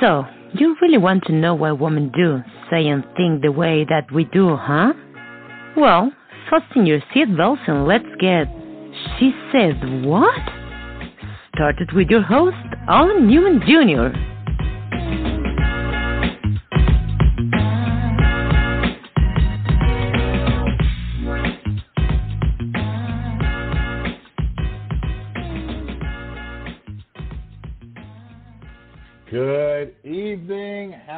So, you really want to know why women do, say, and think the way that we do, huh? Well, fasten your seatbelts and let's get. She said what? Started with your host, Alan Newman Jr.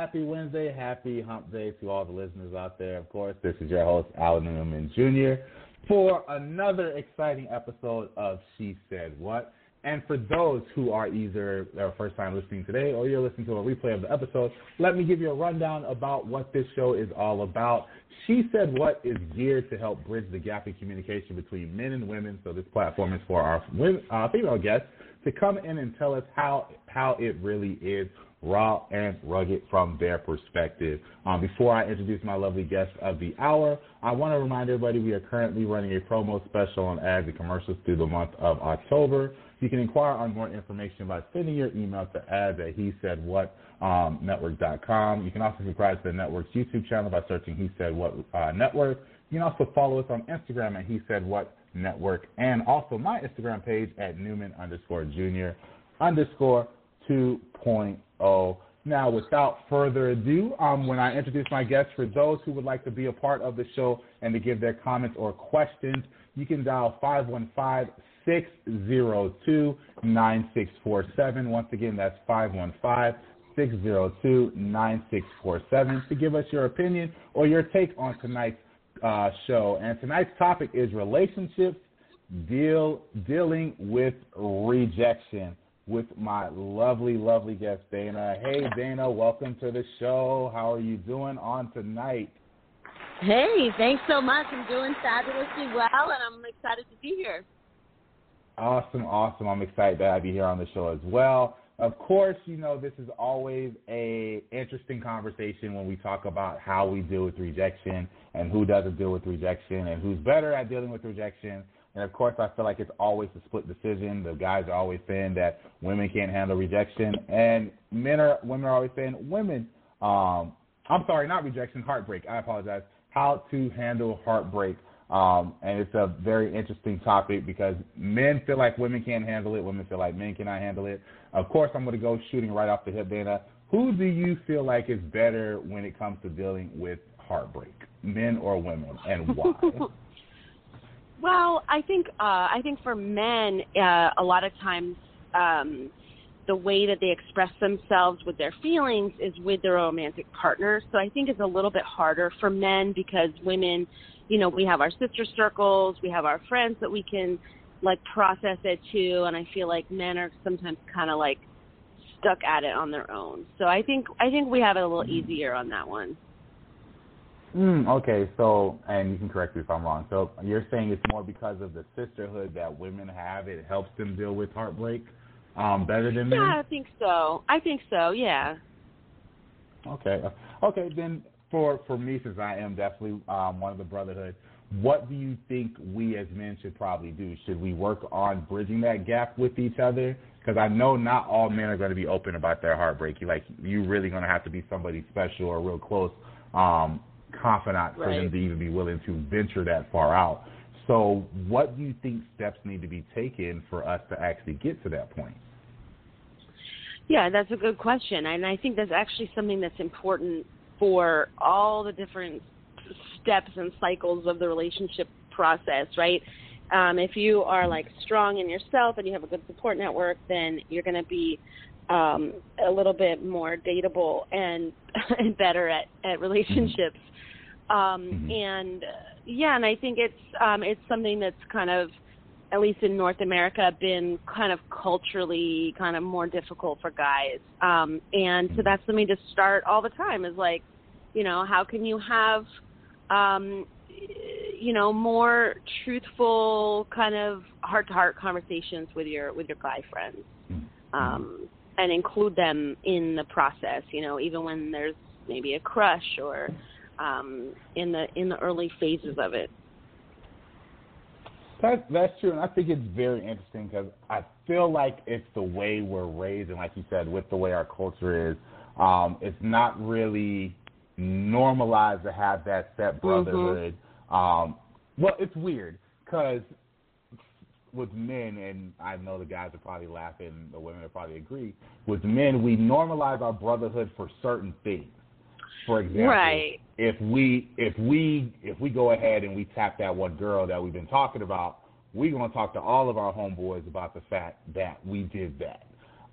Happy Wednesday. Happy hump day to all the listeners out there. Of course, this is your host, Alan Newman Jr., for another exciting episode of She Said What. And for those who are either their first time listening today or you're listening to a replay of the episode, let me give you a rundown about what this show is all about. She Said What is geared to help bridge the gap in communication between men and women. So this platform is for our women, uh, female guests to come in and tell us how how it really is raw and rugged from their perspective. Um, before I introduce my lovely guest of the hour, I want to remind everybody we are currently running a promo special on ads and commercials through the month of October. You can inquire on more information by sending your email to ads at he said what um, network.com. You can also subscribe to the network's YouTube channel by searching He Said What uh, Network. You can also follow us on Instagram at He Said What Network and also my Instagram page at Newman underscore Junior underscore 2.0. Now, without further ado, um, when I introduce my guests, for those who would like to be a part of the show and to give their comments or questions, you can dial 515 602 9647. Once again, that's 515 602 9647 to give us your opinion or your take on tonight's uh, show. And tonight's topic is relationships deal dealing with rejection with my lovely, lovely guest Dana. Hey Dana, welcome to the show. How are you doing on tonight? Hey, thanks so much. I'm doing fabulously well, and I'm excited to be here. Awesome, awesome. I'm excited to have you here on the show as well. Of course, you know this is always a interesting conversation when we talk about how we deal with rejection and who doesn't deal with rejection and who's better at dealing with rejection. And of course, I feel like it's always a split decision. The guys are always saying that women can't handle rejection, and men are women are always saying women. Um, I'm sorry, not rejection, heartbreak. I apologize. How to handle heartbreak. Um, and it's a very interesting topic because men feel like women can't handle it, women feel like men cannot handle it. Of course, I'm going to go shooting right off the hip, Dana. Who do you feel like is better when it comes to dealing with heartbreak, men or women, and why? well, I think uh, I think for men, uh, a lot of times um, the way that they express themselves with their feelings is with their romantic partner. So I think it's a little bit harder for men because women you know, we have our sister circles, we have our friends that we can like process it to, and I feel like men are sometimes kind of like stuck at it on their own. So I think I think we have it a little easier on that one. Mm, okay, so and you can correct me if I'm wrong. So you're saying it's more because of the sisterhood that women have. It helps them deal with heartbreak um, better than men. Yeah, I think so. I think so. Yeah. Okay. Okay. Then for for me, since I am definitely um, one of the brotherhood, what do you think we as men should probably do? Should we work on bridging that gap with each other? Because I know not all men are going to be open about their heartbreak. You like you really going to have to be somebody special or real close um, confidant for them to even be willing to venture that far out. So, what do you think steps need to be taken for us to actually get to that point? Yeah, that's a good question, and I think that's actually something that's important for all the different steps and cycles of the relationship process, right? Um, if you are like strong in yourself and you have a good support network, then you're going to be um, a little bit more dateable and, and better at, at relationships. Um, mm-hmm. And uh, yeah, and I think it's um, it's something that's kind of at least in North America, been kind of culturally kind of more difficult for guys. Um, and so that's something to start all the time is like, you know, how can you have, um, you know, more truthful kind of heart to heart conversations with your with your guy friends, um, and include them in the process. You know, even when there's maybe a crush or um, in the in the early phases of it. That's that's true, and I think it's very interesting because I feel like it's the way we're raised, and like you said, with the way our culture is, Um, it's not really normalized to have that step brotherhood. Mm-hmm. Um, well, it's weird because with men, and I know the guys are probably laughing, the women will probably agree. With men, we normalize our brotherhood for certain things. For example, right. if we if we if we go ahead and we tap that one girl that we've been talking about, we're gonna talk to all of our homeboys about the fact that we did that.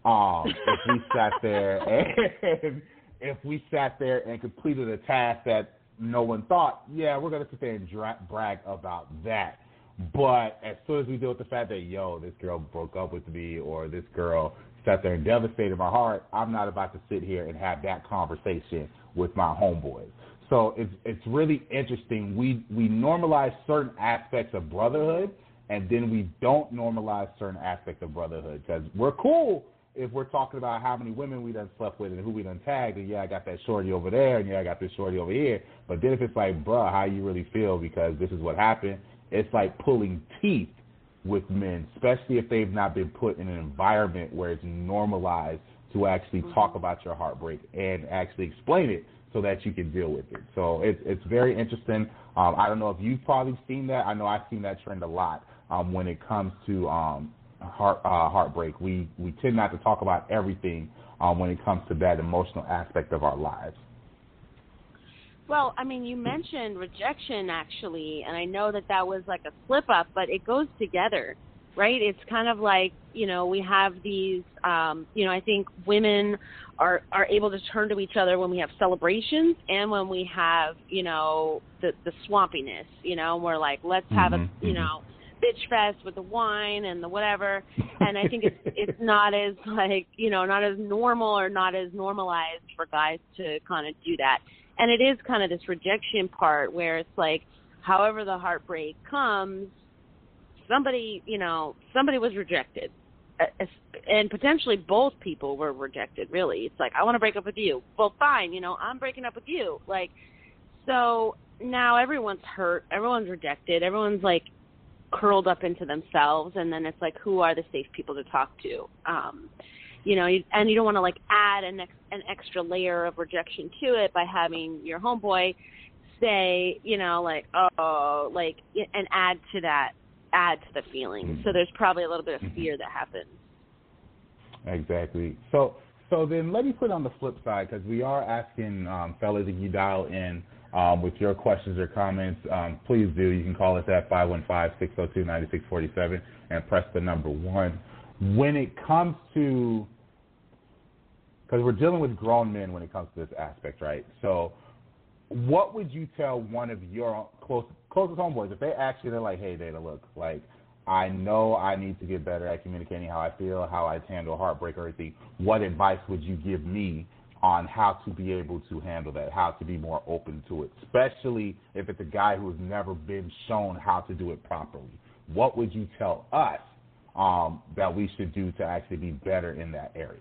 Um, if we sat there and if we sat there and completed a task that no one thought, yeah, we're gonna sit there and dra- brag about that. But as soon as we deal with the fact that yo, this girl broke up with me, or this girl sat there and devastated my heart, I'm not about to sit here and have that conversation with my homeboys. So it's it's really interesting. We we normalize certain aspects of brotherhood, and then we don't normalize certain aspects of brotherhood because we're cool if we're talking about how many women we done slept with and who we done tagged, and yeah, I got that shorty over there, and yeah, I got this shorty over here. But then if it's like, bruh, how you really feel because this is what happened, it's like pulling teeth with men, especially if they've not been put in an environment where it's normalized to actually mm-hmm. talk about your heartbreak and actually explain it so that you can deal with it. So it's it's very interesting. Um, I don't know if you've probably seen that. I know I've seen that trend a lot um, when it comes to um, heart uh, heartbreak. We we tend not to talk about everything um, when it comes to that emotional aspect of our lives. Well, I mean, you mentioned rejection actually, and I know that that was like a slip up, but it goes together, right? It's kind of like you know we have these, um, you know, I think women are are able to turn to each other when we have celebrations and when we have you know the the swampiness, you know, we're like let's have mm-hmm, a you mm-hmm. know bitch fest with the wine and the whatever and i think it's it's not as like you know not as normal or not as normalized for guys to kind of do that and it is kind of this rejection part where it's like however the heartbreak comes somebody you know somebody was rejected. And potentially both people were rejected really. It's like i want to break up with you. Well fine you know i'm breaking up with you. Like so now everyone's hurt. Everyone's rejected. Everyone's like curled up into themselves. And then it's like who are the safe people to talk to? Um you know, and you don't want to like add an ex- an extra layer of rejection to it by having your homeboy say, you know, like oh, like and add to that, add to the feeling. Mm-hmm. So there's probably a little bit of mm-hmm. fear that happens. Exactly. So so then let me put on the flip side because we are asking um, fellas if you dial in um, with your questions or comments, um, please do. You can call us at 515-602-9647 and press the number one. When it comes to because we're dealing with grown men when it comes to this aspect, right? So, what would you tell one of your close, closest homeboys if they you, they're like, "Hey, Dana, look, like, I know I need to get better at communicating how I feel, how I handle heartbreak or anything. What advice would you give me on how to be able to handle that, how to be more open to it, especially if it's a guy who has never been shown how to do it properly? What would you tell us um, that we should do to actually be better in that area?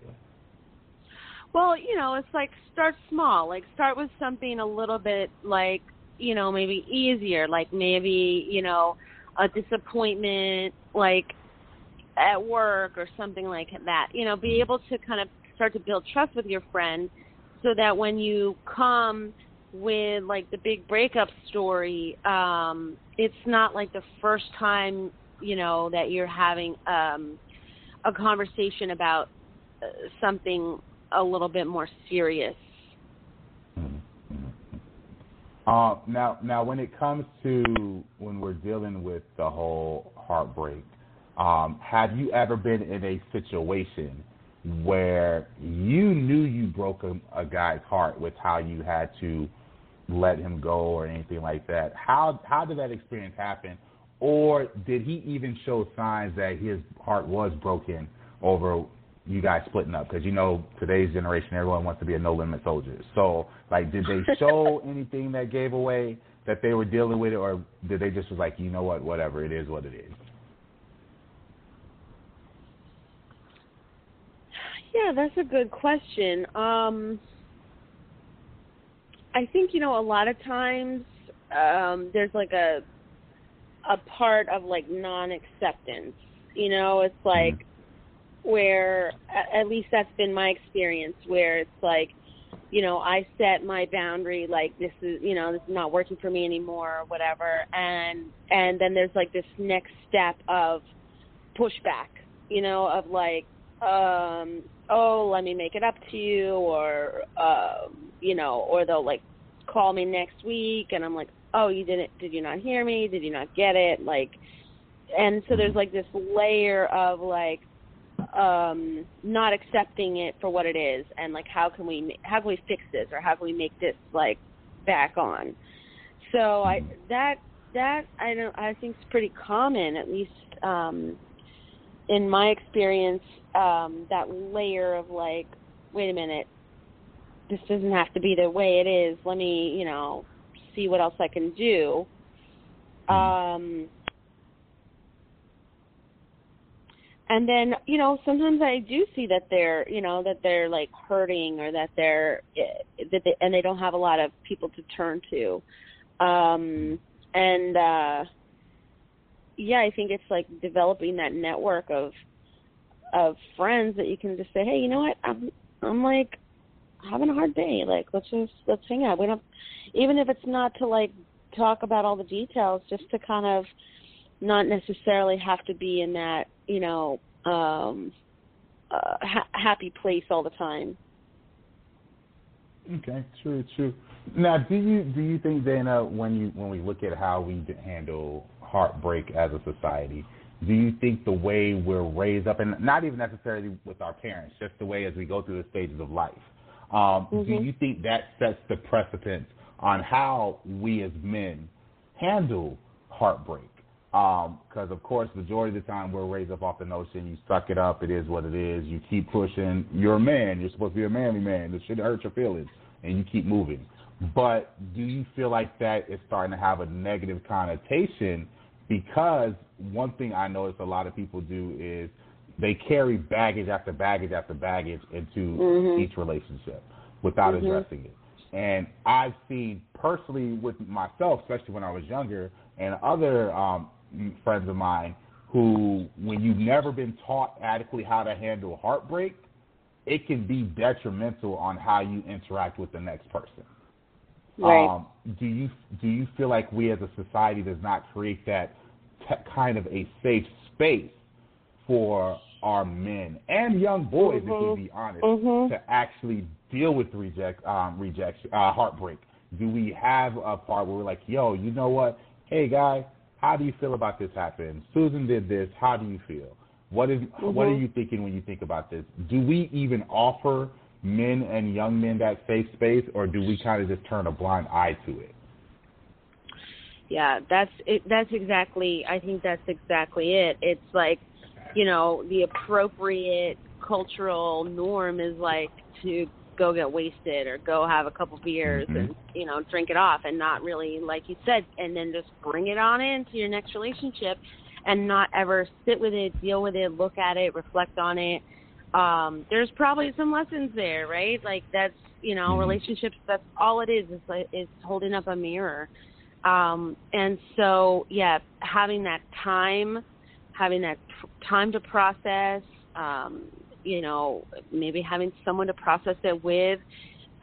Well, you know, it's like start small. Like start with something a little bit like, you know, maybe easier, like maybe, you know, a disappointment like at work or something like that. You know, be able to kind of start to build trust with your friend so that when you come with like the big breakup story, um, it's not like the first time, you know, that you're having um a conversation about uh, something a little bit more serious. Uh, now, now, when it comes to when we're dealing with the whole heartbreak, um, have you ever been in a situation where you knew you broke a, a guy's heart with how you had to let him go or anything like that? How how did that experience happen? Or did he even show signs that his heart was broken over you guys splitting up because you know today's generation everyone wants to be a no limit soldier. So like, did they show anything that gave away that they were dealing with it, or did they just was like, you know what, whatever it is, what it is? Yeah, that's a good question. Um, I think you know a lot of times um, there's like a a part of like non acceptance. You know, it's like. Mm-hmm where at least that's been my experience where it's like you know, I set my boundary like this is, you know, this is not working for me anymore or whatever. And and then there's like this next step of pushback, you know, of like um oh, let me make it up to you or um, you know, or they'll like call me next week and I'm like, "Oh, you didn't did you not hear me? Did you not get it?" Like and so there's like this layer of like um not accepting it for what it is and like how can we how can we fix this or how can we make this like back on so i that that i don't i think is pretty common at least um in my experience um that layer of like wait a minute this doesn't have to be the way it is let me you know see what else i can do. Um and then you know sometimes i do see that they're you know that they're like hurting or that they're eh, that they, and they don't have a lot of people to turn to. Um and uh yeah i think it's like developing that network of of friends that you can just say hey you know what? I'm i'm like having a hard day. Like let's just let's hang out. We don't even if it's not to like talk about all the details just to kind of not necessarily have to be in that you know um uh, ha- happy place all the time. Okay true true now do you do you think dana when you when we look at how we handle heartbreak as a society do you think the way we're raised up and not even necessarily with our parents just the way as we go through the stages of life um, mm-hmm. do you think that sets the precedent on how we as men handle heartbreak because, um, of course, majority of the time we're raised up off the notion you suck it up, it is what it is, you keep pushing, you're a man, you're supposed to be a manly man, this should hurt your feelings, and you keep moving. But do you feel like that is starting to have a negative connotation? Because one thing I notice a lot of people do is they carry baggage after baggage after baggage into mm-hmm. each relationship without mm-hmm. addressing it. And I've seen personally with myself, especially when I was younger, and other um, friends of mine who, when you've never been taught adequately how to handle heartbreak, it can be detrimental on how you interact with the next person. Right. Um, do you do you feel like we as a society does not create that t- kind of a safe space for our men and young boys, mm-hmm. if we be honest, mm-hmm. to actually deal with reject um, rejection, uh, heartbreak? Do we have a part where we're like, yo, you know what? Hey, guy, how do you feel about this happening? Susan did this. How do you feel? What is mm-hmm. what are you thinking when you think about this? Do we even offer men and young men that safe space, or do we kind of just turn a blind eye to it? Yeah, that's it, that's exactly. I think that's exactly it. It's like, you know, the appropriate cultural norm is like to go get wasted or go have a couple beers mm-hmm. and you know drink it off and not really like you said and then just bring it on into your next relationship and not ever sit with it deal with it look at it reflect on it um there's probably some lessons there right like that's you know mm-hmm. relationships that's all it is is like is holding up a mirror um and so yeah having that time having that time to process um you know, maybe having someone to process it with,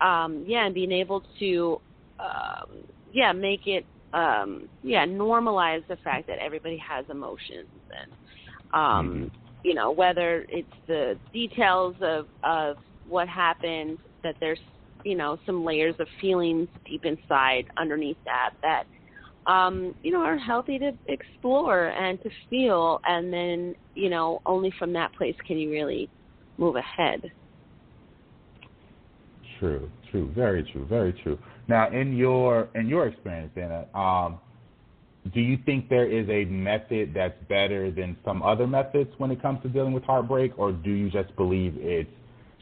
um, yeah, and being able to, um, yeah, make it, um, yeah, normalize the fact that everybody has emotions and, um, mm-hmm. you know, whether it's the details of of what happened, that there's, you know, some layers of feelings deep inside underneath that that um, you know, are healthy to explore and to feel, and then, you know, only from that place can you really move ahead. True, true, very true, very true. Now, in your in your experience, Dana, um, do you think there is a method that's better than some other methods when it comes to dealing with heartbreak, or do you just believe it's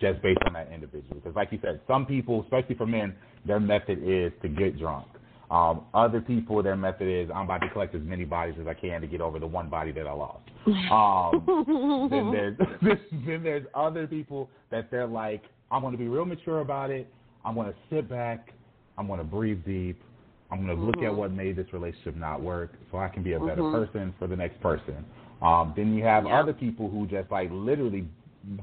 just based on that individual? Because, like you said, some people, especially for men, their method is to get drunk. Um, other people, their method is I'm about to collect as many bodies as I can to get over the one body that I lost. Um, then there's then there's other people that they're like I'm going to be real mature about it. I'm going to sit back. I'm going to breathe deep. I'm going to look mm-hmm. at what made this relationship not work so I can be a better mm-hmm. person for the next person. Um, then you have yeah. other people who just like literally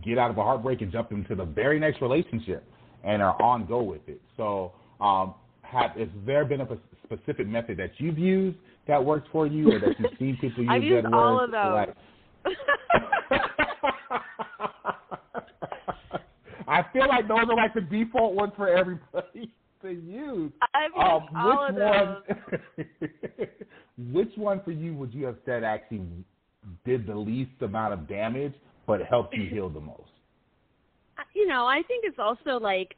get out of a heartbreak and jump into the very next relationship and are on go with it. So, um, have has there been a specific method that you've used that works for you, or that you've seen people use I've used that all works? of those. I feel like those are like the default ones for everybody to use. I've used Um, all which of one? those. which one for you would you have said actually did the least amount of damage, but helped you heal the most? you know, I think it's also like,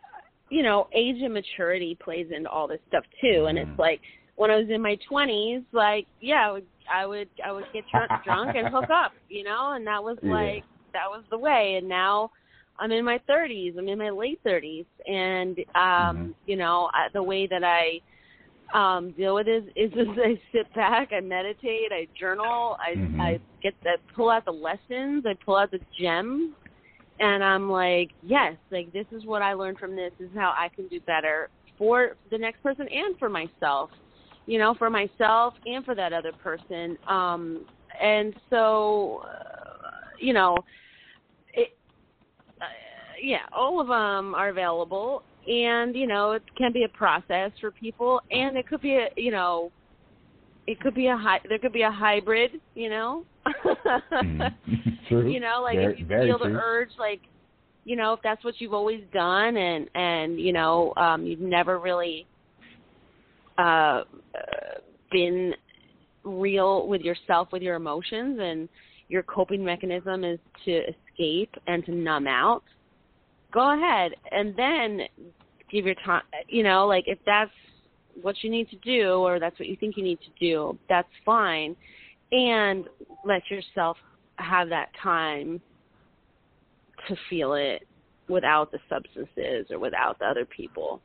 you know, age and maturity plays into all this stuff too. And it's like when I was in my twenties, like, yeah, I would, I would, I would get drunk, drunk and hook up, you know, and that was Yeah. like, that was the way. And now I'm in my thirties. I'm in my late thirties, and um, Mhm. you know, I, the way that I um deal with it is, is I sit back, I meditate, I journal, I Mhm. I get I pull out the lessons, I pull out the gems and I'm like, yes, like this is what I learned from this. This is how I can do better for the next person and for myself. You know, for myself and for that other person. Um and so uh, you know, it uh, yeah, all of them are available and you know, it can be a process for people and it could be a, you know, it could be a hy- there could be a hybrid, you know. Mhm. True. you know, like very, if you feel the urge, like you know, if that's what you've always done, and and you know, um, you've never really uh, uh, been real with yourself, with your emotions, and your coping mechanism is to escape and to numb out. Go ahead, and then give your time. You know, like if that's what you need to do, or that's what you think you need to do, that's fine, and let yourself have that time to feel it without the substances or without the other people.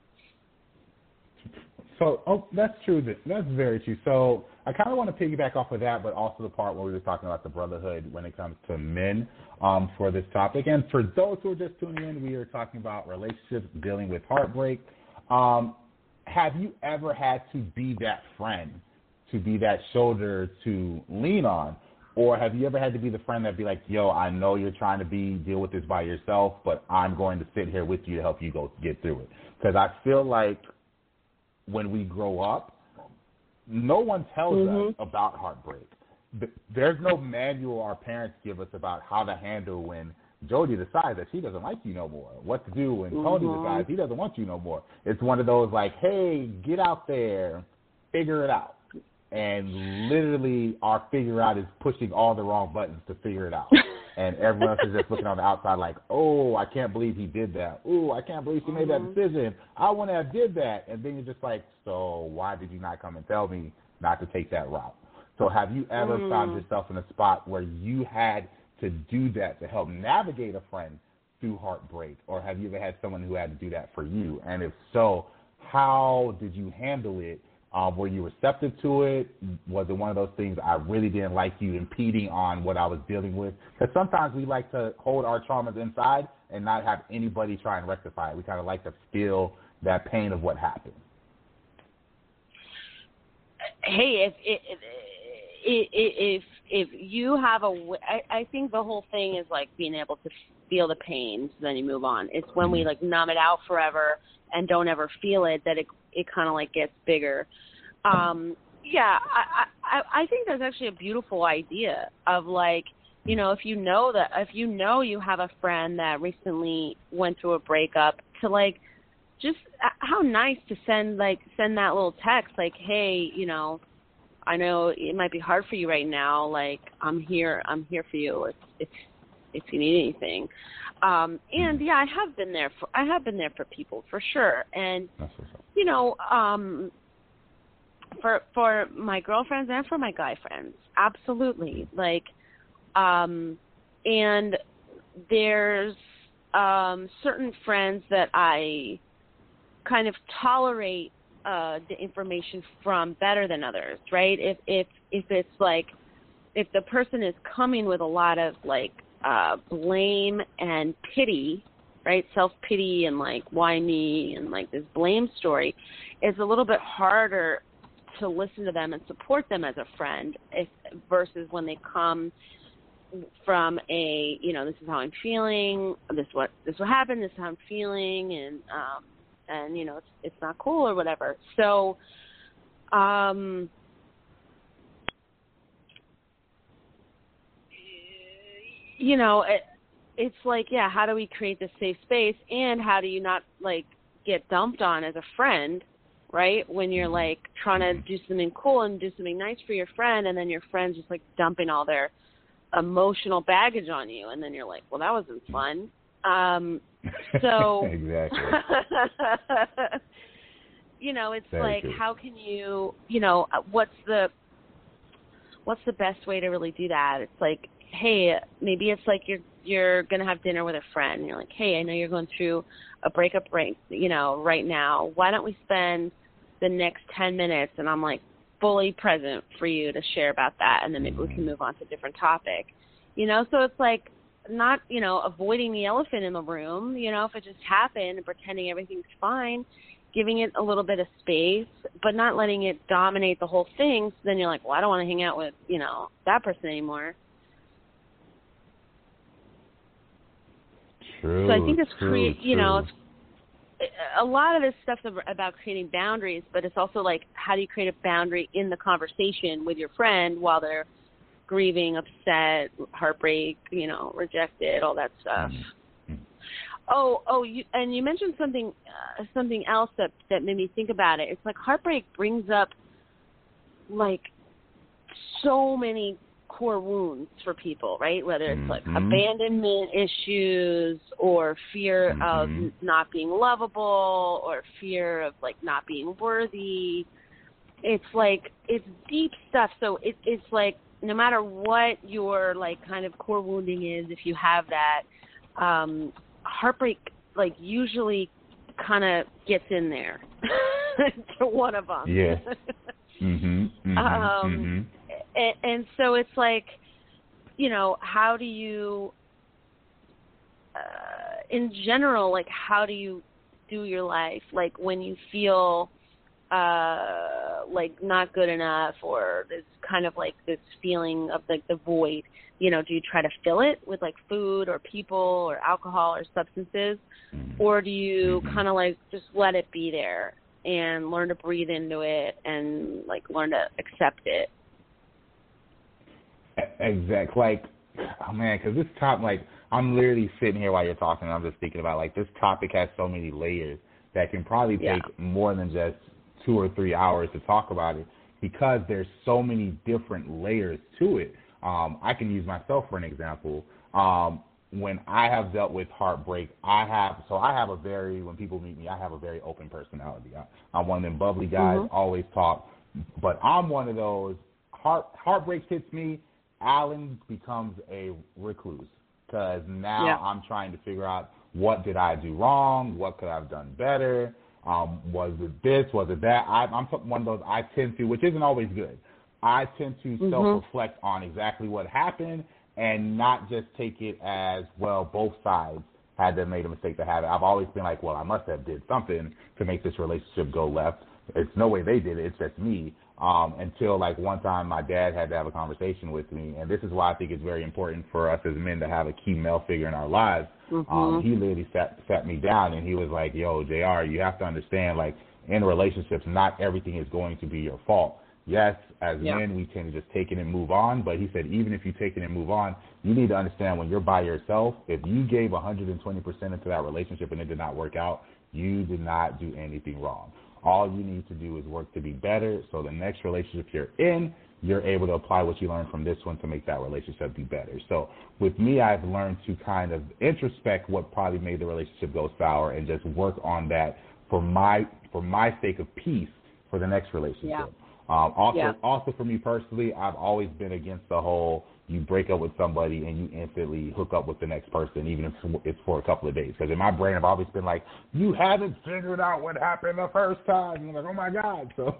So, oh, that's true. That's very true. So, I kind of want to piggyback off of that, but also the part where we were talking about the brotherhood when it comes to men um, for this topic. And for those who are just tuning in, we are talking about relationships, dealing with heartbreak. Um, have you ever had to be that friend, to be that shoulder to lean on? Or have you ever had to be the friend that be like, yo, I know you're trying to be deal with this by yourself, but I'm going to sit here with you to help you go get through it? Because I feel like when we grow up, no one tells Mhm. us about heartbreak. There's no manual our parents give us about how to handle when Jody decides that she doesn't like you no more, what to do when Tony Mhm. decides he doesn't want you no more. It's one of those like, hey, get out there, figure it out. And literally, our figure out is pushing all the wrong buttons to figure it out. and everyone else is just looking on the outside like, oh, I can't believe he did that. Oh, I can't believe she made that Mhm. decision. I wouldn't have did that. And then you're just like, so why did you not come and tell me not to take that route? So have you ever Mm. found yourself in a spot where you had to do that to help navigate a friend through heartbreak, or have you ever had someone who had to do that for you? And if so, how did you handle it? Um, were you receptive to it? Was it one of those things I really didn't like you impeding on what I was dealing with? Because sometimes we like to hold our traumas inside and not have anybody try and rectify it. We kind of like to feel that pain of what happened. Hey, if if if if you have a, I, I think the whole thing is like being able to feel the pain, so then you move on. It's when we like numb it out forever and don't ever feel it that it it kind of like gets bigger. Um, yeah, I, I I think that's actually a beautiful idea of like you know if you know that if you know you have a friend that recently went through a breakup to like just uh, how nice to send like send that little text like hey you know i know it might be hard for you right now like i'm here i'm here for you if if if you need anything um and yeah i have been there for i have been there for people for sure and. You know um for for my girlfriends and for my guy friends. Absolutely. Like um and there's um certain friends that i kind of tolerate uh the information from better than others right? If if if it's like if the person is coming with a lot of like uh blame and pity right self pity and like why me and like this blame story it's a little bit harder to listen to them and support them as a friend if versus when they come from a you know this is how I'm feeling, this what this will happen this is how I'm feeling, and um, and you know it's it's not cool or whatever. So, um, you know it, it's like yeah, how do we create this safe space, and how do you not like get dumped on as a friend? right? When you're like trying to do something cool and do something nice for your friend, and then your friend's just like dumping all their emotional baggage on you, and then you're like, well, that wasn't fun. Um, so exactly. you know, it's Very like true. how can you, you know, uh, what's the what's the best way to really do that? It's like, hey, maybe it's like you're you're gonna have dinner with a friend. And you're like, hey, I know you're going through a breakup right, you know, right now. Why don't we spend the next ten minutes and I'm like fully present for you to share about that, and then maybe we can move on to a different topic. You know, so it's like not you know avoiding the elephant in the room. You know, if it just happened and pretending everything's fine, giving it a little bit of space, but not letting it dominate the whole thing. So then you're like, well, I don't want to hang out with you know that person anymore. True. So I think it's create, you know, it's a lot of this stuff about creating boundaries, but it's also like how do you create a boundary in the conversation with your friend while they're grieving, upset, heartbreak, you know, rejected, all that stuff. Mhm. Oh, oh, you and you mentioned something, uh, something else that that made me think about it. It's like heartbreak brings up like so many core wounds for people, right? Whether it's like Mhm. abandonment issues or fear Mhm. of not being lovable or fear of like not being worthy. It's like it's deep stuff. So it, it's like no matter what your like kind of core wounding is, if you have that, um, heartbreak like usually kind of gets in there to one of them. Yeah. Mhm. Mhm. Um, mhm. And, and so it's like, you know, how do you, uh, in general, like how do you do your life? Like when you feel uh like not good enough or this kind of like this feeling of like the void you know do you try to fill it with like food or people or alcohol or substances Mhm. or do you Mhm. kind of like just let it be there and learn to breathe into it and like learn to accept it Exact. Like, oh man, because this top, like, I'm literally sitting here while you're talking, and I'm just thinking about like this topic has so many layers that can probably Yeah. take more than just two or three hours to talk about it because there's so many different layers to it. Um, I can use myself for an example. Um, when I have dealt with heartbreak, I have so I have a very when people meet me, I have a very open personality. I, I'm one of them bubbly guys, Mhm. always talk, but I'm one of those heart heartbreak hits me. Alan becomes a recluse because now Yeah. I'm trying to figure out what did I do wrong, what could I have done better, um, was it this, was it that? I, I'm one of those I tend to, which isn't always good. I tend to Mhm. self-reflect on exactly what happened and not just take it as well. Both sides had to made a mistake to have it. I've always been like, well, I must have did something to make this relationship go left. It's no way they did it. It's just me. Um, until like one time, my dad had to have a conversation with me, and this is why I think it's very important for us as men to have a key male figure in our lives. Um, Mhm. he literally sat sat me down and he was like, "Yo, Jr., you have to understand, like in relationships, not everything is going to be your fault. Yes, as Yeah. men, we tend to just take it and move on. But he said, even if you take it and move on, you need to understand when you're by yourself, if you gave 120% into that relationship and it did not work out, you did not do anything wrong. All you need to do is work to be better. So the next relationship you're in, you're able to apply what you learned from this one to make that relationship be better. So with me, I've learned to kind of introspect what probably made the relationship go sour and just work on that for my for my sake of peace for the next relationship. Yeah. Um, also, Yeah. also for me personally, I've always been against the whole you break up with somebody and you instantly hook up with the next person, even if it's for a couple of days. Because in my brain, I've always been like, you haven't figured out what happened the first time. And I'm like, oh my god. So,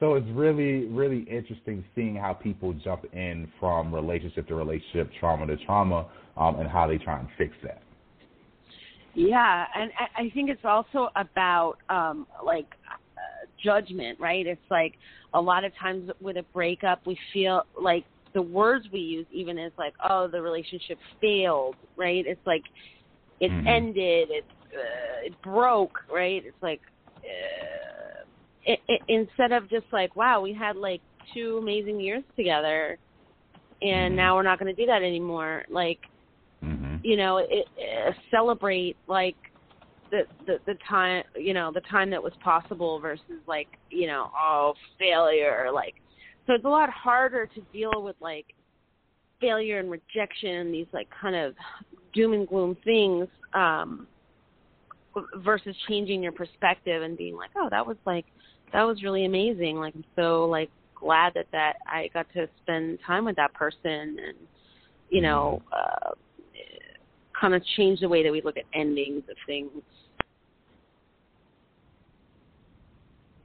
so it's really, really interesting seeing how people jump in from relationship to relationship, trauma to trauma, um, and how they try and fix that. Yeah, and I think it's also about um like judgment, right? It's like a lot of times with a breakup, we feel like the words we use even is like, oh, the relationship failed, right? It's like it Mhm. ended, it uh, it broke, right? It's like uh, it, it, instead of just like, wow, we had like two amazing years together, and Mhm. now we're not going to do that anymore. Like, hmm you know, it, uh, celebrate like the, the the time, you know, the time that was possible versus like, you know, oh, failure. Like, so it's a lot harder to deal with like failure and rejection, these like kind of doom and gloom things, um, versus changing your perspective and being like, oh, that was like that was really amazing. Like, I'm so like glad that that I got to spend time with that person and you know. Uh, kind of change the way that we look at endings of things.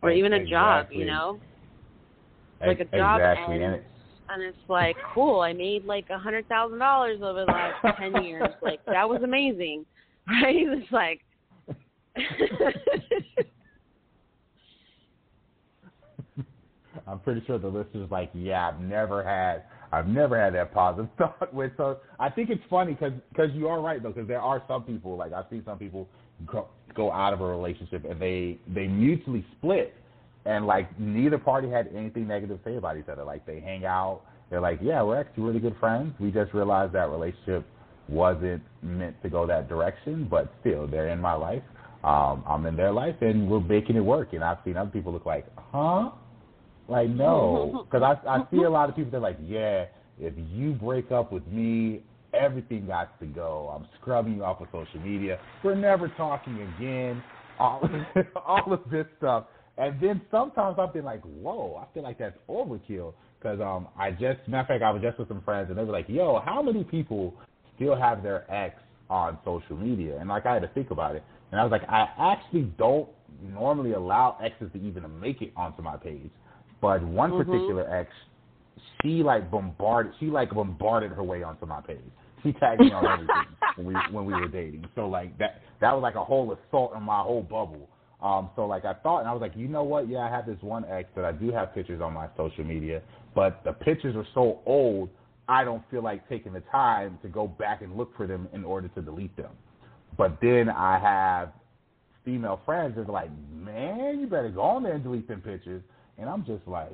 Or even a job, you know? Like a job exactly. and ends, it, and it's like, cool, I made like a hundred thousand dollars over the last ten years. Like that was amazing. Right? It's like I'm pretty sure the listeners like, yeah, I've never had, I've never had that positive thought with. So I think it's funny because because you are right though because there are some people like I've seen some people go, go out of a relationship and they they mutually split and like neither party had anything negative to say about each other. Like they hang out, they're like, yeah, we're actually really good friends. We just realized that relationship wasn't meant to go that direction, but still, they're in my life. Um, I'm in their life, and we're making it work. And I've seen other people look like, huh? Like, no. Because I, I see a lot of people that are like, yeah, if you break up with me, everything got to go. I'm scrubbing you off of social media. We're never talking again. All, all of this stuff. And then sometimes I've been like, whoa, I feel like that's overkill. Because um, I just, matter of fact, I was just with some friends, and they were like, yo, how many people still have their ex on social media? And like, I had to think about it. And I was like, I actually don't normally allow exes to even make it onto my page. But one Mhm. particular ex, she like bombarded, she like bombarded her way onto my page. She tagged me on everything when we when we were dating. So like that that was like a whole assault on my whole bubble. Um, so like I thought, and I was like, you know what? Yeah, I have this one ex that I do have pictures on my social media, but the pictures are so old, I don't feel like taking the time to go back and look for them in order to delete them. But then I have female friends that are like, man, you better go on there and delete them pictures. And I'm just like,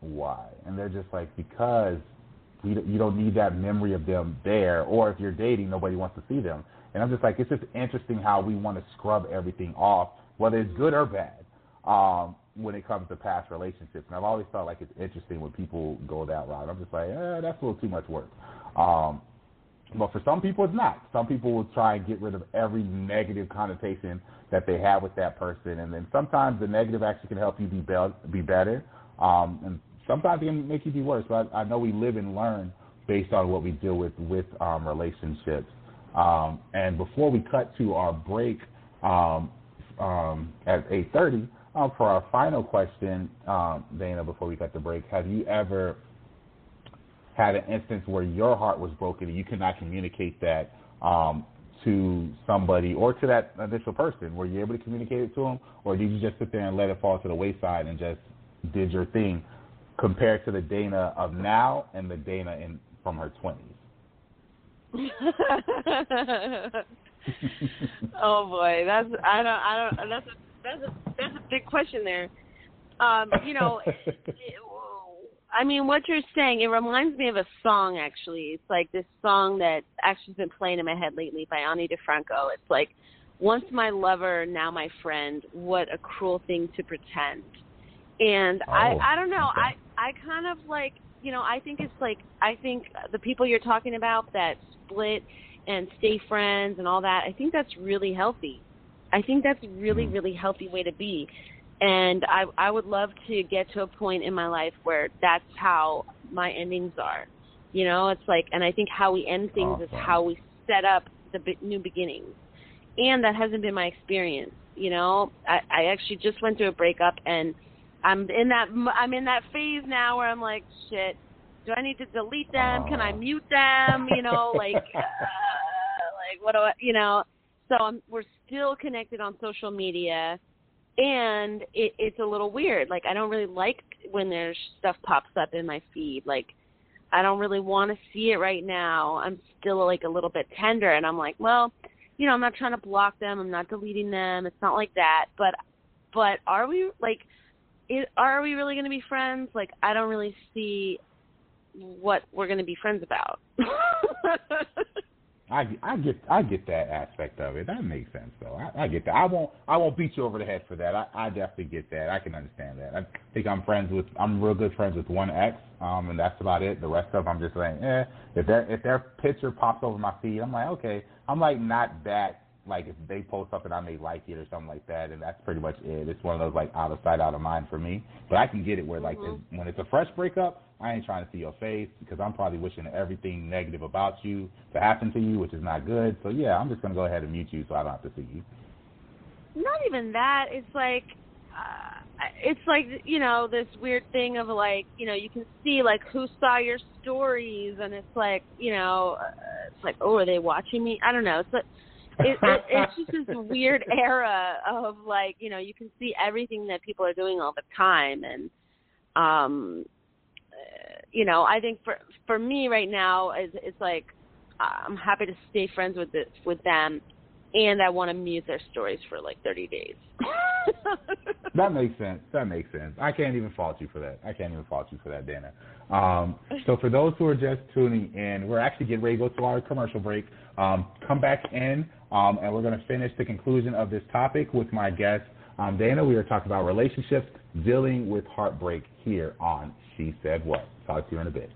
why? And they're just like, because you don't need that memory of them there, or if you're dating, nobody wants to see them. And I'm just like, it's just interesting how we want to scrub everything off, whether it's good or bad, um, when it comes to past relationships. And I've always felt like it's interesting when people go that route. I'm just like, eh, that's a little too much work. Um, but for some people, it's not. Some people will try and get rid of every negative connotation that they have with that person, and then sometimes the negative actually can help you be be, be better, um, and sometimes it can make you be worse. But I, I know we live and learn based on what we deal with with um, relationships. Um, and before we cut to our break um, um, at 8:30, um, for our final question, um, Dana, before we cut the break, have you ever had an instance where your heart was broken and you could not communicate that um, to somebody or to that initial person? Were you able to communicate it to them, or did you just sit there and let it fall to the wayside and just did your thing, compared to the Dana of now and the Dana in from her twenties? oh boy, that's I don't I don't that's a that's a that's a big question there. Um, you know, it, I mean, what you're saying, it reminds me of a song actually. It's like this song that actually's been playing in my head lately by Ani DiFranco. It's like, once my lover, now my friend. What a cruel thing to pretend. And I Oh, I don't know. okay. I I kind of like you know I think it's like I think the people you're talking about that split and stay friends and all that. I think that's really healthy. I think that's a really Mhm. really healthy way to be and I I would love to get to a point in my life where that's how my endings are. You know, it's like, and I think how we end things is how we set up the be- new beginnings, and that hasn't been my experience. You know, I I actually just went through a breakup, and I'm in that I'm in that phase now where I'm like, shit. Do I need to delete them? Can I mute them? You know, like, uh, like what do I? You know, so I'm, we're still connected on social media and it, it's a little weird. Like I don't really like when there's stuff pops up in my feed. Like I don't really want to see it right now. I'm still like a little bit tender and I'm like, well, you know, I'm not trying to block them. I'm not deleting them. It's not like that. But but are we like it, are we really going to be friends? Like I don't really see what we're going to be friends about. I, I get I get that aspect of it. That makes sense though. I, I get that. I won't I won't beat you over the head for that. I, I definitely get that. I can understand that. I think I'm friends with I'm real good friends with one ex, um, and that's about it. The rest of them I'm just like, eh. If their if their picture pops over my feed, I'm like, okay. I'm like not that like if they post something I may like it or something like that, and that's pretty much it. It's one of those like out of sight, out of mind for me. But I can get it where like mm-hmm. when it's a fresh breakup, I ain't trying to see your face because I'm probably wishing everything negative about you to happen to you, which is not good. So yeah, I'm just gonna go ahead and mute you so I don't have to see you. Not even that. It's like. Uh, it's like you know this weird thing of like you know you can see like who saw your stories and it's like you know uh, it's like oh are they watching me i don't know it's like it, it, it's just this weird era of like you know you can see everything that people are doing all the time and um you know i think for for me right now it's, it's like i'm happy to stay friends with it with them and i want to mute their stories for like 30 days that makes sense. That makes sense. I can't even fault you for that. I can't even fault you for that, Dana. Um, so for those who are just tuning in, we're actually getting ready to go to our commercial break. Um, come back in, um, and we're going to finish the conclusion of this topic with my guest, um, Dana. We are talking about relationships, dealing with heartbreak here on She Said What. Talk to you in a bit.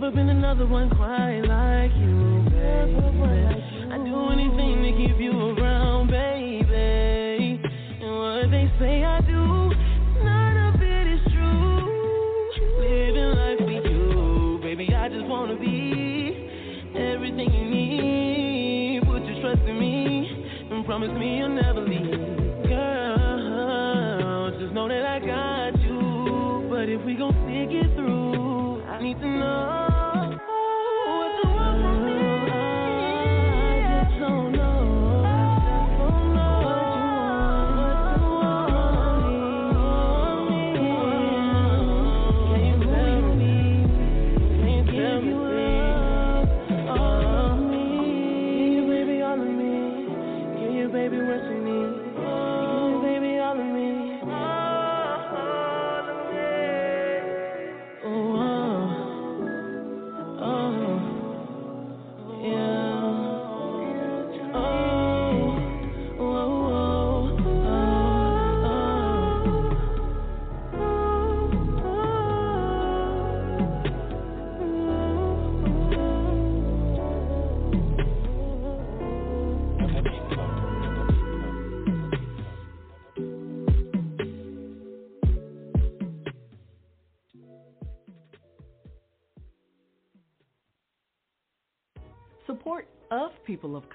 never been another one quite like you, baby. I'd do anything to keep you around, baby. And what they say I do, none of it is true. Living life with you, baby. I just wanna be everything you need. Put your trust in me and promise me you'll never leave, girl. Just know that I got you, but if we gon' stick it through, I need to know.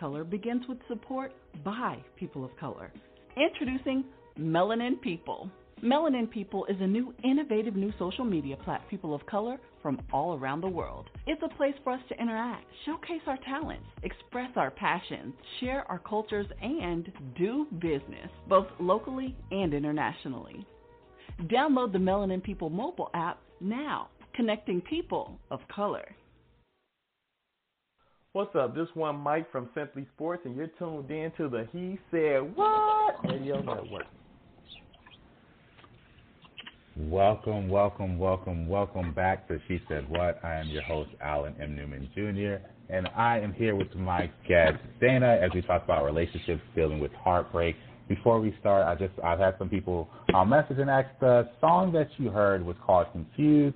Color begins with support by people of color. Introducing Melanin People. Melanin People is a new, innovative new social media platform for people of color from all around the world. It's a place for us to interact, showcase our talents, express our passions, share our cultures, and do business, both locally and internationally. Download the Melanin People mobile app now, connecting people of color. What's up? This one Mike from Simply Sports, and you're tuned in to the He Said What Radio Network. Welcome, welcome, welcome, welcome back to She Said What. I am your host, Alan M. Newman Jr., and I am here with my guest, Dana, as we talk about relationships dealing with heartbreak. Before we start, I just I've had some people uh, message and ask the song that you heard was called Confused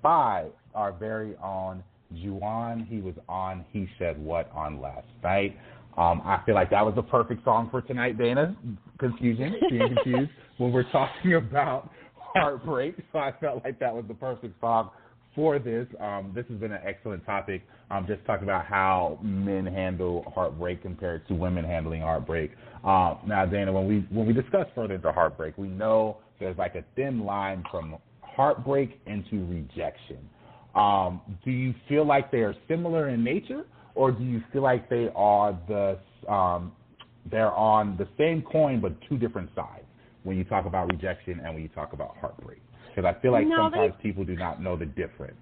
by our very own Juwan. He was on He Said What on last night. Um, I feel like that was the perfect song for tonight, Dana. Confusion, being confused when we're talking about heartbreak. So I felt like that was the perfect song for this. Um, this has been an excellent topic. Um, just talking about how men handle heartbreak compared to women handling heartbreak. Um, now, Dana, when we when we discuss further into heartbreak, we know there's like a thin line from heartbreak into rejection. Um, do you feel like they are similar in nature, or do you feel like they are the um, they're on the same coin but two different sides? when you talk about rejection and when you talk about heartbreak? Because I feel like no, sometimes they, people do not know the difference.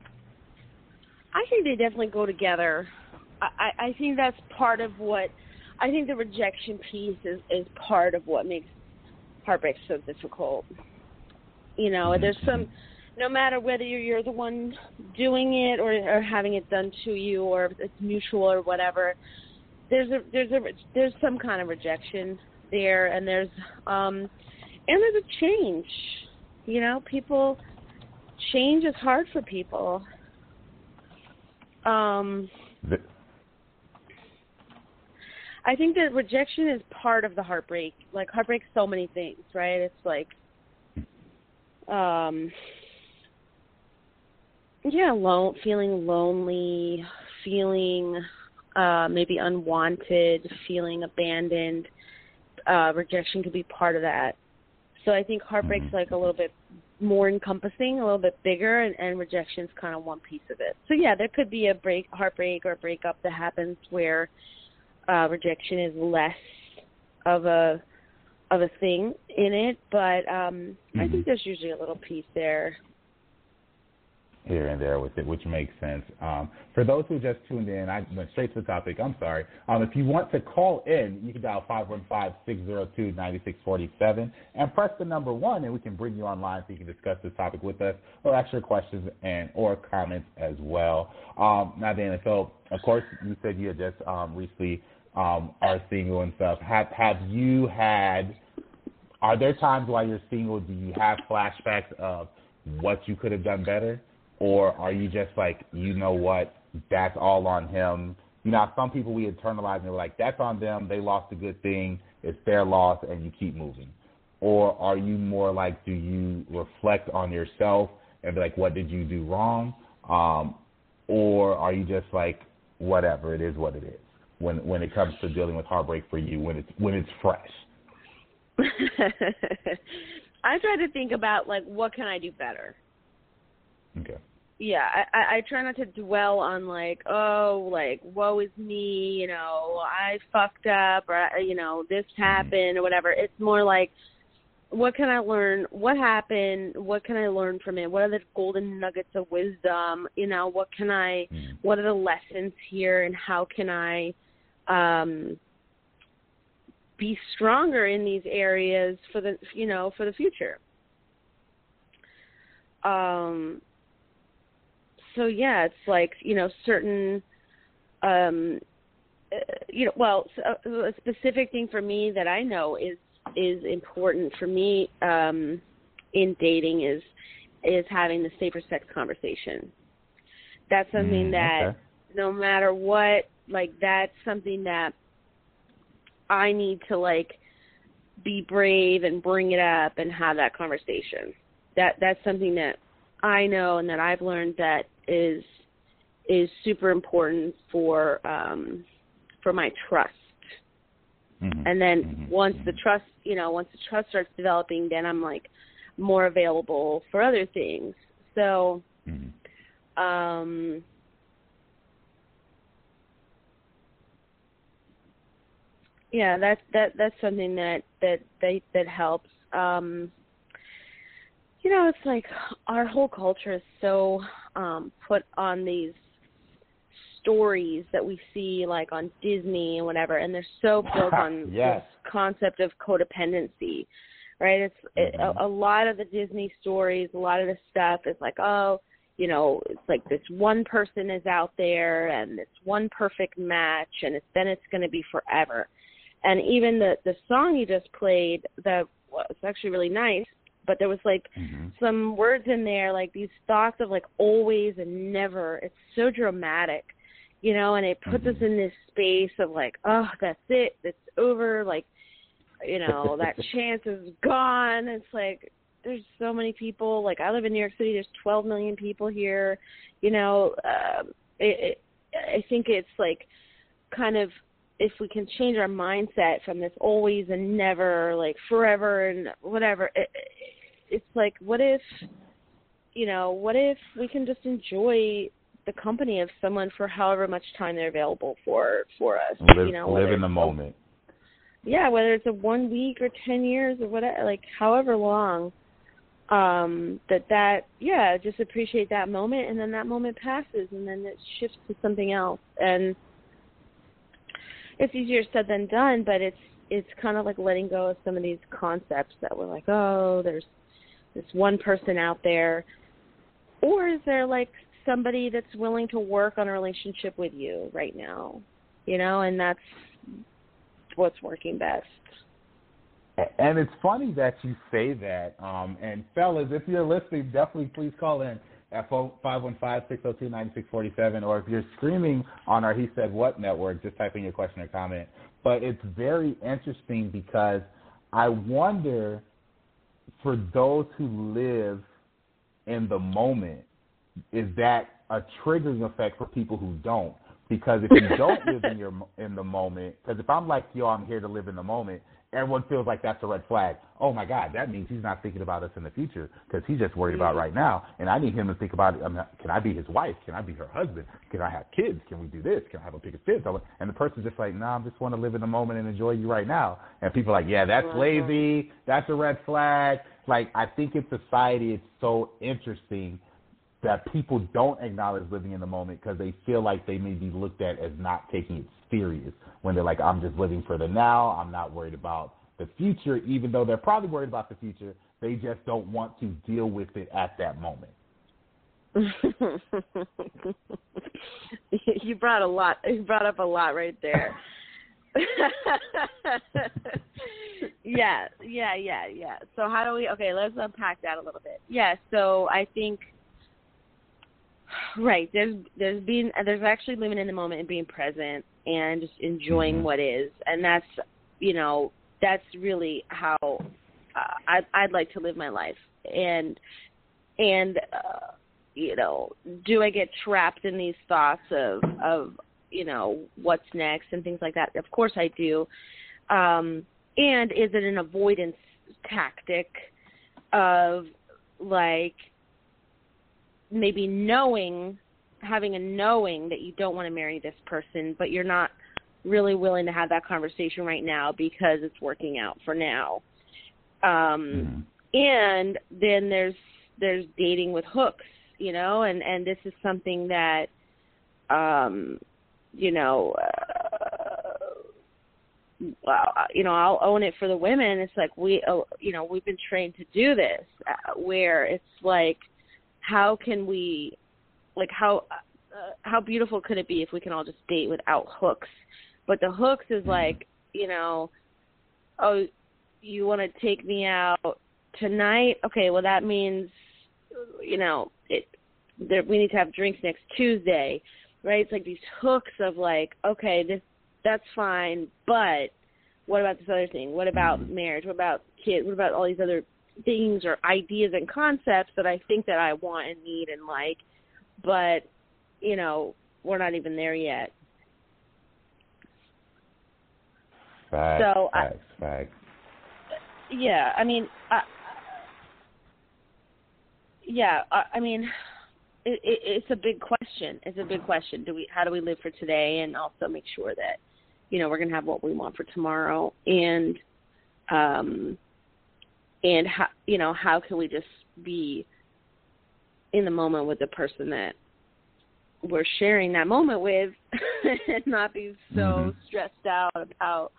I think they definitely go together. I, I think that's part of what I think the rejection piece is is part of what makes heartbreak so difficult. You know, mm-hmm. there's some no matter whether you're, the one doing it or, or having it done to you or it's mutual or whatever. There's a there's a there's some kind of rejection there, and there's um and there's a change. You know, people change is hard for people. Um I think that rejection is part of the heartbreak. Like heartbreak's so many things, right? It's like um yeah, alone feeling lonely, feeling uh maybe unwanted, feeling abandoned. Uh rejection could be part of that. So I think heartbreak's mm-hmm. like a little bit more encompassing, a little bit bigger, and, and rejection's kind of one piece of it. So yeah, there could be a break, heartbreak, or breakup that happens where uh, rejection is less of a of a thing in it, but um, mm-hmm. I think there's usually a little piece there here and there with it, which makes sense. Um, for those who just tuned in, I went straight to the topic. I'm sorry. Um, if you want to call in, you can dial 515-602-9647 and press the number one, and we can bring you online so you can discuss this topic with us or ask your questions and or comments as well. Um, now, Dana, so of course you said you had just um, recently um, are single and stuff. Have have you had? Are there times while you're single? Do you have flashbacks of what you could have done better? Or are you just like, you know what, that's all on him? You know, some people we internalize and we're like, that's on them. They lost a good thing. It's their loss, and you keep moving. Or are you more like, do you reflect on yourself and be like, what did you do wrong? Um, or are you just like, whatever, it is what it is when when it comes to dealing with heartbreak for you when it's when it's fresh? I try to think about like what can I do better. Okay yeah, I, I try not to dwell on like, oh, like woe is me, you know, I fucked up or you know this mm-hmm. happened or whatever. It's more like, what can I learn? What happened? What can I learn from it? What are the golden nuggets of wisdom? You know, what can I? Mm-hmm. What are the lessons here, and how can I? um be stronger in these areas for the you know for the future um so yeah, it's like you know certain, um, uh, you know, well, a, a specific thing for me that I know is is important for me um, in dating is is having the safer sex conversation. That's something mm, that okay. no matter what, like that's something that I need to like be brave and bring it up and have that conversation. That that's something that I know and that I've learned that is is super important for um for my trust. Mhm. And then Mhm. once the Mhm. trust, you know, once the trust starts developing, then I'm like more available for other things. So, Mhm. um yeah, that that that's something that that that that helps. Um you know, it's like our whole culture is so um put on these stories that we see like on Disney and whatever and they're so built on Yes. this concept of codependency. Right? It's it, a, a lot of the Disney stories, a lot of the stuff is like, oh, you know, it's like this one person is out there and it's one perfect match and it's then it's going to be forever. And even the the song you just played that was actually really nice, but there was like Mhm. some words in there like these thoughts of like always and never. It's so dramatic, you know, and it puts us Mhm. in this space of like, oh, that's it, it's over, like, you know, that chance is gone. It's like there's so many people. Like I live in New York City. There's 12 million people here. You know, um, it, it, I think it's like kind of if we can change our mindset from this always and never, like forever and whatever. It, it's like what if, you know, what if we can just enjoy the company of someone for however much time they're available for for us. Live, you know, live in the moment. yeah, whether it's a one week or ten years or whatever, like however long, um, that that yeah, just appreciate that moment, and then that moment passes, and then it shifts to something else, and it's easier said than done, but it's it's kind of like letting go of some of these concepts that we're like, oh, there's this one person out there, or is there like somebody that's willing to work on a relationship with you right now, you know, and that's what's working best. And it's funny that you say that. Um, and fellas, if you're listening, definitely please call in at 515-602-9647. Or if you're streaming on our He Said What network, just type in your question or comment. But it's very interesting because I wonder for those who live in the moment, is that a triggering effect for people who don't? Because if you don't live in your in the moment, because if I'm like, yo, I'm here to live in the moment, everyone feels like that's a red flag. Oh my God, that means he's not thinking about us in the future because he's just worried about mm-hmm. right now. And I need him to think about, I mean, can I be his wife? Can I be her husband? Can I have kids? Can we do this? Can I have a bigger kids? And the person's just like, nah, I just want to live in the moment and enjoy you right now. And people are like, yeah, that's mm-hmm. lazy. That's a red flag. Like, I think in society, it's so interesting that people don't acknowledge living in the moment because they feel like they may be looked at as not taking it serious when they're like, I'm just living for the now. I'm not worried about the future, even though they're probably worried about the future. They just don't want to deal with it at that moment. you brought a lot. You brought up a lot right there. yeah, yeah, yeah, yeah. So how do we? Okay, let's unpack that a little bit. Yeah. So I think right. There's there's being there's actually living in the moment and being present and just enjoying Mhm. what is, and that's you know that's really how uh, I'd I'd like to live my life. And and uh, you know do I get trapped in these thoughts of of you know what's next and things like that? Of course I do. Um and is it an avoidance tactic of like maybe knowing having a knowing that you don't want to marry this person but you're not really willing to have that conversation right now because it's working out for now um Mhm. and then there's there's dating with hooks you know and and this is something that um you know uh, well you know I'll own it for the women it's like we uh, you know we've been trained to do this uh, where it's like how can we like how uh, how beautiful could it be if we can all just date without hooks? But the hooks is like you know oh you want to take me out tonight? Okay well that means you know it there we need to have drinks next tuesday right? It's like these hooks of like okay this that's fine but what about this other thing? What about marriage? What about kids? What about all these other things or ideas and concepts that i think that i want and need and like but you know, we're not even there yet. Facts, So, I- facts, facts. Yeah, I mean, I, yeah, I, I mean, it, it, it's a big question. It's a big question. Do we? How do we live for today, and also make sure that, you know, we're gonna have what we want for tomorrow, and, um, and how you know how can we just be in the moment with the person that we're sharing that moment with, and not be so Mhm. stressed out about,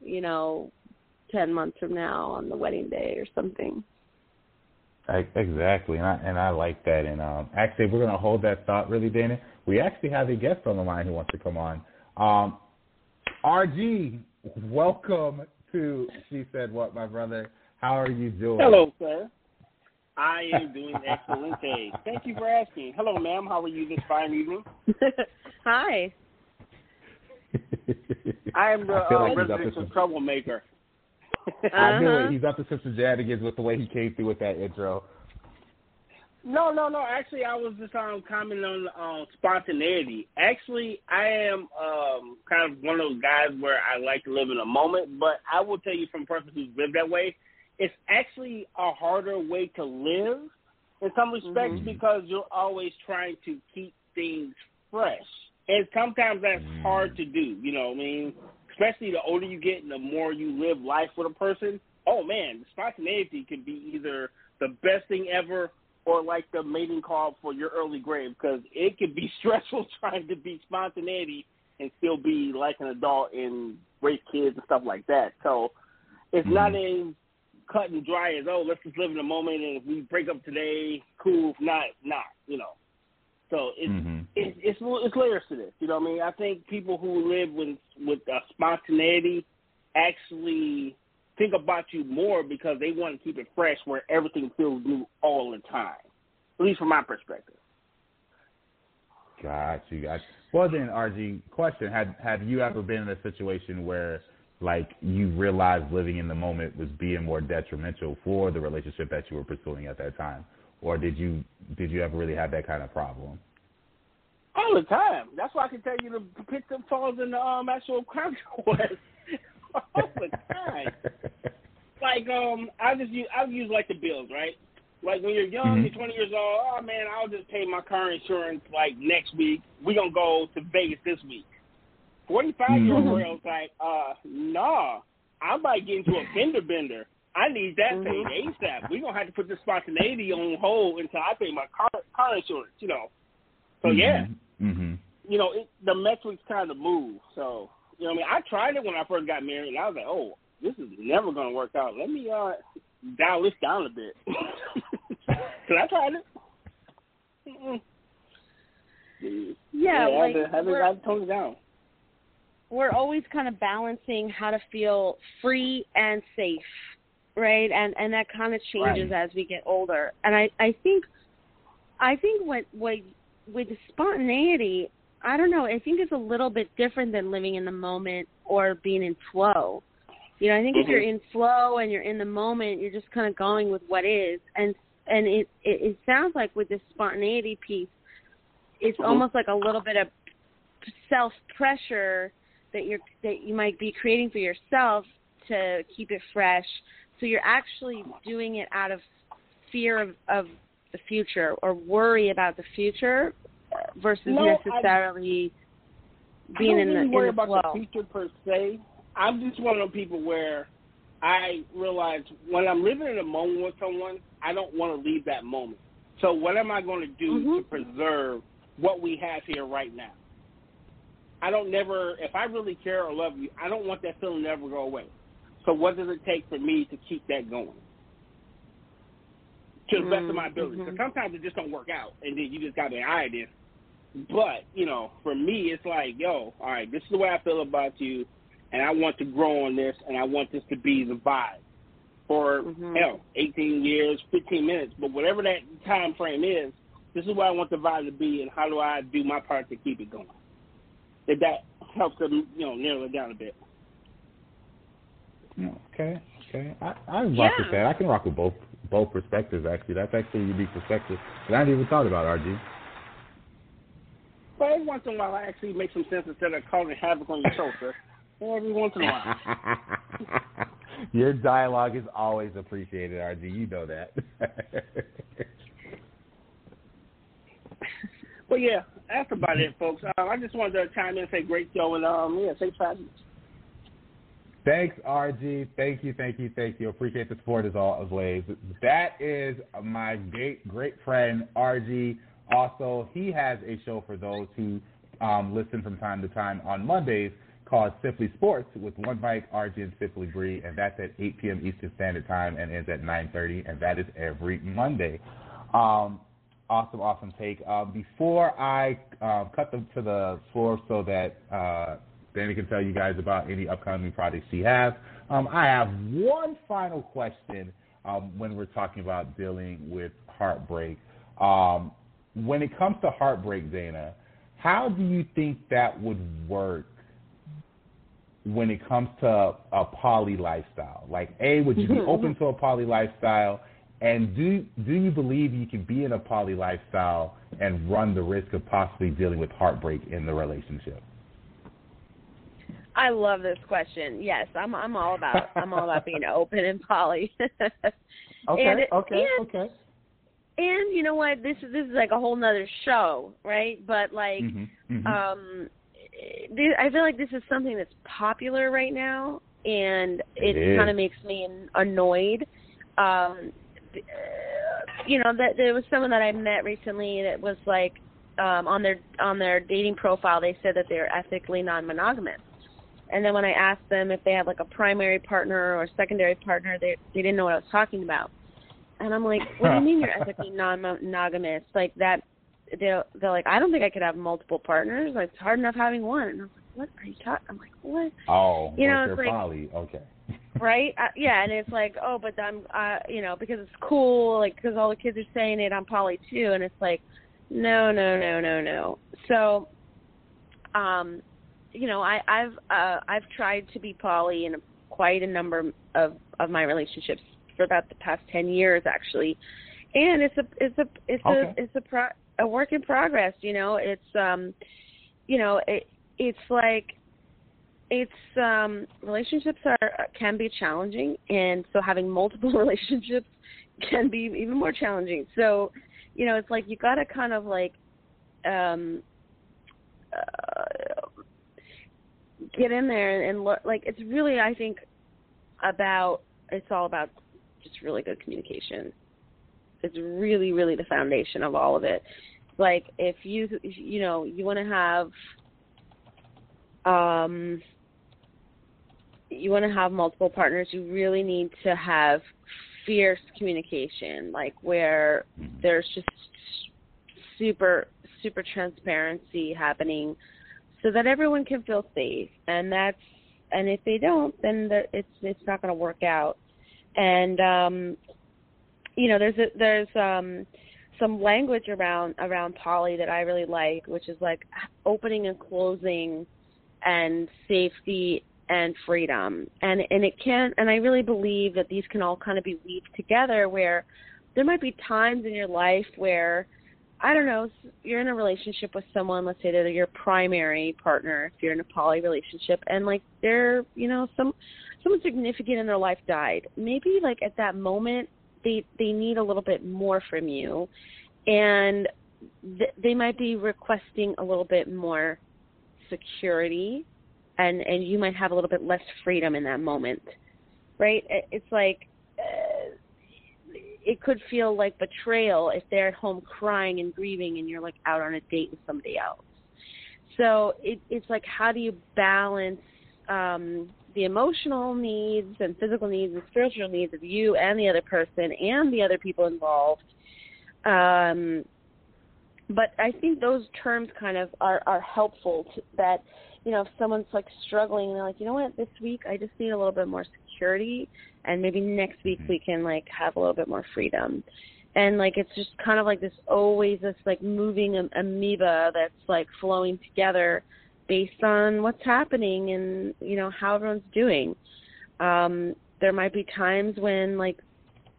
you know, 10 months from now on the wedding day or something. I, exactly, and I and I like that. And um, actually, we're gonna hold that thought, really, Dana. We actually have a guest on the line who wants to come on. Um, RG, welcome to She Said What, my brother. How are you doing? Hello, sir. I am doing excellent. Thank you for asking. Hello, ma'am. How are you this fine evening? Hi. I am the I feel uh, like he's up to residential some- troublemaker. I knew Uh-huh. it. He's up to some shenanigans with the way he came through with that intro. No, no, no. Actually, I was just um commenting on um, spontaneity. Actually, I am um kind of one of those guys where I like to live in a moment, but I will tell you from a person who's lived that way, it's actually a harder way to live in some respects Mhm. because you're always trying to keep things fresh. And sometimes that's hard to do, you know what I mean? Especially the older you get and the more you live life with a person. Oh man, spontaneity can be either the best thing ever or like the mating call for your early grave because it can be stressful trying to be spontaneity and still be like an adult and raise kids and stuff like that. So it's not a cut and dry as oh let's just live in the moment and if we break up today, cool. If not, not. You know. So it's Mhm. it's it's it's layers to this. You know what I mean? I think people who live with with uh, spontaneity actually think about you more because they want to keep it fresh, where everything feels new all the time. At least from my perspective. Got you. Got you. Well then, RG, question: Have Have you ever been in a situation where, like, you realized living in the moment was being more detrimental for the relationship that you were pursuing at that time, or did you Did you ever really have that kind of problem? All the time. That's why I can tell you the pits and falls in the um, actual consequence all the time. Like um, I just use I use like the bills, right? Like when you're young, Mhm. you're 20 years old. Oh man, I'll just pay my car insurance like next week. We gonna go to Vegas this week. 45 year old Mhm. girl's like, uh, nah, I might get into a fender bender. I need that paid ASAP. We're gonna have to put this spontaneity on hold until I pay my car car insurance. You know. So yeah Mm-hmm. you know, it, the metrics kind of move. So, you know, what I mean, I tried it when I first got married, and I was like, oh, this is never going to work out. Let me uh dial this down a bit. Cause I tried it. Mm-mm. Yeah, I like had to, had to, we're, I had to tone it down. We're always kind of balancing how to feel free and safe, right? And and that kind of changes as we get older. And I I think I think what what with spontaneity, I don't know. I think it's a little bit different than living in the moment or being in flow. You know, I think if you're in flow and you're in the moment, you're just kind of going with what is, and and it it, it sounds like with this spontaneity piece, it's Mhm. almost like a little bit of self pressure that you're that you might be creating for yourself to keep it fresh. So you're actually doing it out of fear of, of the future or worry about the future versus No, necessarily I being don't in the really in worry the about flow. the future per se. I'm just one of those people where I realize when I'm living in a moment with someone, I don't want to leave that moment. So what am I going to do Mhm. to preserve what we have here right now? I don't never, if I really care or love you, I don't want that feeling to ever go away. So what does it take for me to keep that going? To the best of my ability. Mhm. Because sometimes it just don't work out, and then you just got to right, then. But, you know, for me, it's like, yo, all right, this is the way I feel about you, and I want to grow on this, and I want this to be the vibe for, Mhm. hell, 18 years, 15 minutes, but whatever that time frame is, this is what I want the vibe to be, and how do I do my part to keep it going? If that helps them, you know, narrow it down a bit. Mm, okay, okay. I I rock Yeah. with that. I can rock with both both perspectives. Actually, that's actually a unique perspective that I hadn't even thought about. RG. But every once in a while, I actually make some sense instead of causing havoc on your show, sir. Every once in a while. Your dialogue is always appreciated, RG. You know that. well, yeah, that's about it, folks. Uh, I just wanted to chime in and say great show and um, yeah, safe travels. Thanks, RG. Thank you, thank you, thank you. Appreciate the support as always. That is my great great friend RG. Also, he has a show for those who um, listen from time to time on Mondays called Simply Sports with one Mike, RG, and Simply Bree, and that's at 8 p.m. Eastern Standard Time and ends at 9:30, and that is every Monday. Um, awesome, awesome take. Um, before I uh, cut them to the floor so that uh, Danny can tell you guys about any upcoming projects she has. Um, I have one final question um, when we're talking about dealing with heartbreak. Um, when it comes to heartbreak, Dana, how do you think that would work when it comes to a poly lifestyle? Like, A, would you be open to a poly lifestyle? And do do you believe you can be in a poly lifestyle and run the risk of possibly dealing with heartbreak in the relationship? I love this question. Yes, I'm I'm all about I'm all about being open and poly. okay, and, okay, and, okay. And you know what? This is this is like a whole nother show, right? But like, mm-hmm, mm-hmm. um, I feel like this is something that's popular right now, and it, it kind of makes me annoyed. Um, you know that there was someone that I met recently that was like um on their on their dating profile they said that they're ethically non-monogamous and then when I asked them if they had like a primary partner or a secondary partner, they they didn't know what I was talking about. And I'm like, what do you mean you're ethically non-monogamous? Like that? They're they're like, I don't think I could have multiple partners. Like it's hard enough having one. And I'm like, what are you talking? I'm like, what? Oh, you know, it's like, poly. Okay. Right? Uh, yeah, and it's like, oh, but I'm, uh, you know, because it's cool, like because all the kids are saying it, I'm poly too, and it's like, no, no, no, no, no. So, um, you know, I, I've uh, I've tried to be poly in quite a number of of my relationships for about the past ten years, actually, and it's a it's a it's okay. a it's a pro, a work in progress. You know, it's um, you know, it it's like it's um relationships are can be challenging and so having multiple relationships can be even more challenging so you know it's like you got to kind of like um uh, get in there and look like it's really I think about it's all about just really good communication. It's really really the foundation of all of it. Like if you you know you want to have um you want to have multiple partners, you really need to have fierce communication, like where there's just super super transparency happening so that everyone can feel safe. And that's and if they don't then it's it's not going to work out. And um you know there's a, there's um some language around around poly that I really like which is like opening and closing and safety and freedom and and it can and I really believe that these can all kind of be weaved together where there might be times in your life where I don't know, you're in a relationship with someone, let's say they're your primary partner, if you're in a poly relationship, and like they're, you know, some someone significant in their life died. Maybe like at that moment they they need a little bit more from you, and th- they might be requesting a little bit more security, and and you might have a little bit less freedom in that moment, right? It's like. Uh, it could feel like betrayal if they're at home crying and grieving and you're like out on a date with somebody else. So it, it's like how do you balance um, the emotional needs and physical needs and spiritual needs of you and the other person and the other people involved. Um, but I think those terms kind of are, are helpful to that, you know, if someone's like struggling and they're like, you know what, this week I just need a little bit more security and maybe next week we can like have a little bit more freedom. And like it's just kind of like this always this like moving am- amoeba that's like flowing together based on what's happening and you know how everyone's doing. Um there might be times when like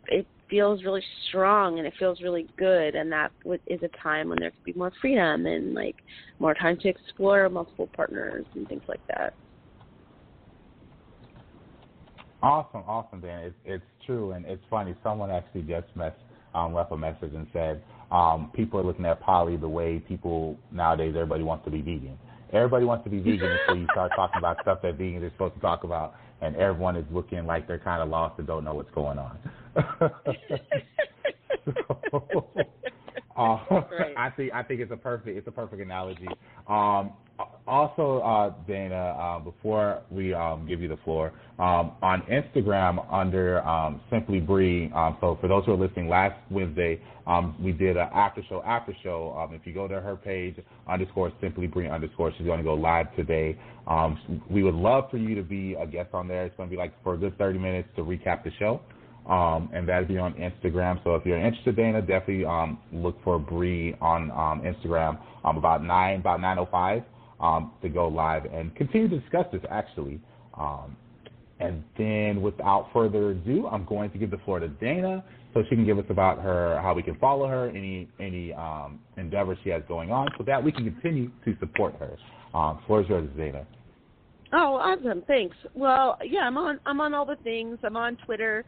it feels really strong and it feels really good and that is a time when there could be more freedom and like more time to explore multiple partners and things like that. Awesome awesome dan. It's, it's true and it's funny. Someone actually just mess, um, left a message and said um, people are looking at poly the way people nowadays everybody wants to be vegan. Everybody wants to be vegan until you start talking about stuff that vegans are supposed to talk about and everyone is looking like they're kind of lost and don't know what's going on. So, uh, right. I think I think it's a perfect it's a perfect analogy. Um, also, uh, Dana, uh, before we um, give you the floor, um, on Instagram under um, Simply Bree. Um, so for those who are listening, last Wednesday um, we did an after show after show. Um, if you go to her page underscore Simply Bree underscore, she's going to go live today. we would love for you to be a guest on there. It's going to be like for a good 30 minutes to recap the show. Um, and that'll be on Instagram. So if you're interested, Dana, definitely um, look for Bree on um, Instagram um, about nine about 9:05 um, to go live and continue to discuss this actually. Um, and then, without further ado, I'm going to give the floor to Dana so she can give us about her how we can follow her, any any endeavors she has going on, so that we can continue to support her. Um, floor is yours, Dana. Oh, awesome! Thanks. Well, yeah, I'm on I'm on all the things. I'm on Twitter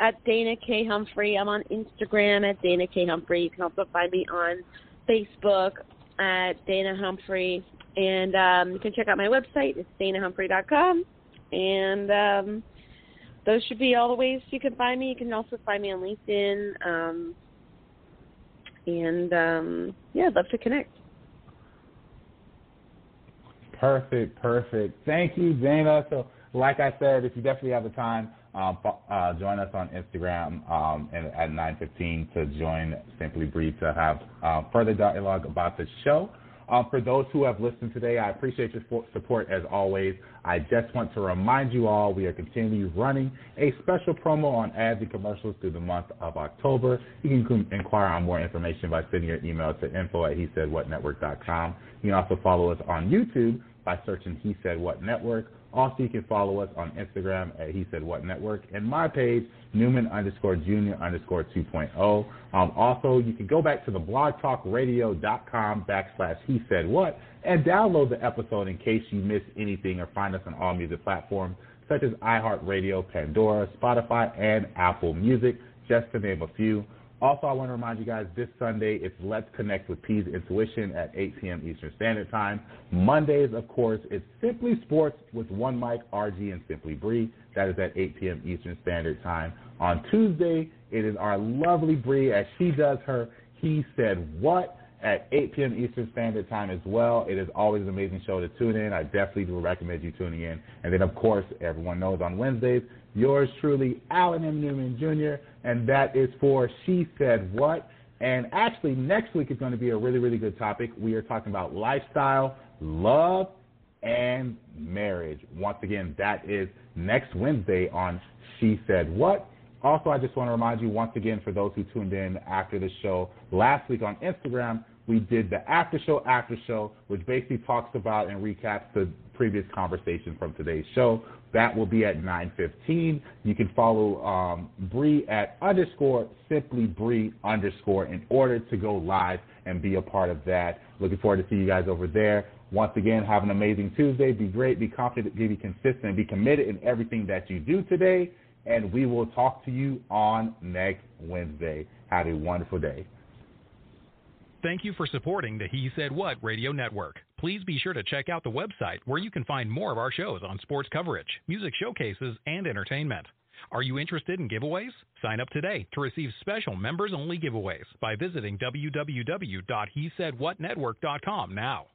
at Dana K Humphrey. I'm on Instagram at Dana K Humphrey. You can also find me on Facebook at Dana Humphrey. And um, you can check out my website. It's danahumphrey.com. And um, those should be all the ways you can find me. You can also find me on LinkedIn. Um, and um, yeah, I'd love to connect. Perfect, perfect. Thank you, Dana. So, like I said, if you definitely have the time, um, uh, join us on Instagram um, and at 9:15 to join Simply Bree to have uh, further dialogue about the show. Um, for those who have listened today, I appreciate your support as always. I just want to remind you all we are continuing running a special promo on ads and commercials through the month of October. You can inquire on more information by sending your email to info at he said what network.com. You can also follow us on YouTube by searching He Said What Network also, you can follow us on Instagram at He Said What Network and my page, Newman underscore Junior underscore 2.0. Um, also, you can go back to the blogtalkradio.com backslash He Said What and download the episode in case you miss anything or find us on all music platforms such as iHeartRadio, Pandora, Spotify, and Apple Music, just to name a few. Also, I want to remind you guys this Sunday it's Let's Connect with P's Intuition at 8 p.m. Eastern Standard Time. Mondays, of course, it's Simply Sports with one Mike, RG, and Simply Bree. That is at 8 p.m. Eastern Standard Time. On Tuesday, it is our lovely Bree as she does her He Said What at 8 p.m. Eastern Standard Time as well. It is always an amazing show to tune in. I definitely do recommend you tuning in. And then, of course, everyone knows on Wednesdays, yours truly, Alan M. Newman Jr., and that is for She Said What. And actually, next week is going to be a really, really good topic. We are talking about lifestyle, love, and marriage. Once again, that is next Wednesday on She Said What. Also, I just want to remind you once again for those who tuned in after the show last week on Instagram, we did the after show after show, which basically talks about and recaps the previous conversation from today's show. That will be at 9:15. You can follow um, Bree at underscore simply Bree underscore in order to go live and be a part of that. Looking forward to see you guys over there. Once again, have an amazing Tuesday. Be great, be confident, be consistent, be committed in everything that you do today. And we will talk to you on next Wednesday. Have a wonderful day. Thank you for supporting the He Said What radio network. Please be sure to check out the website where you can find more of our shows on sports coverage, music showcases, and entertainment. Are you interested in giveaways? Sign up today to receive special members only giveaways by visiting www.hesaidwhatnetwork.com now.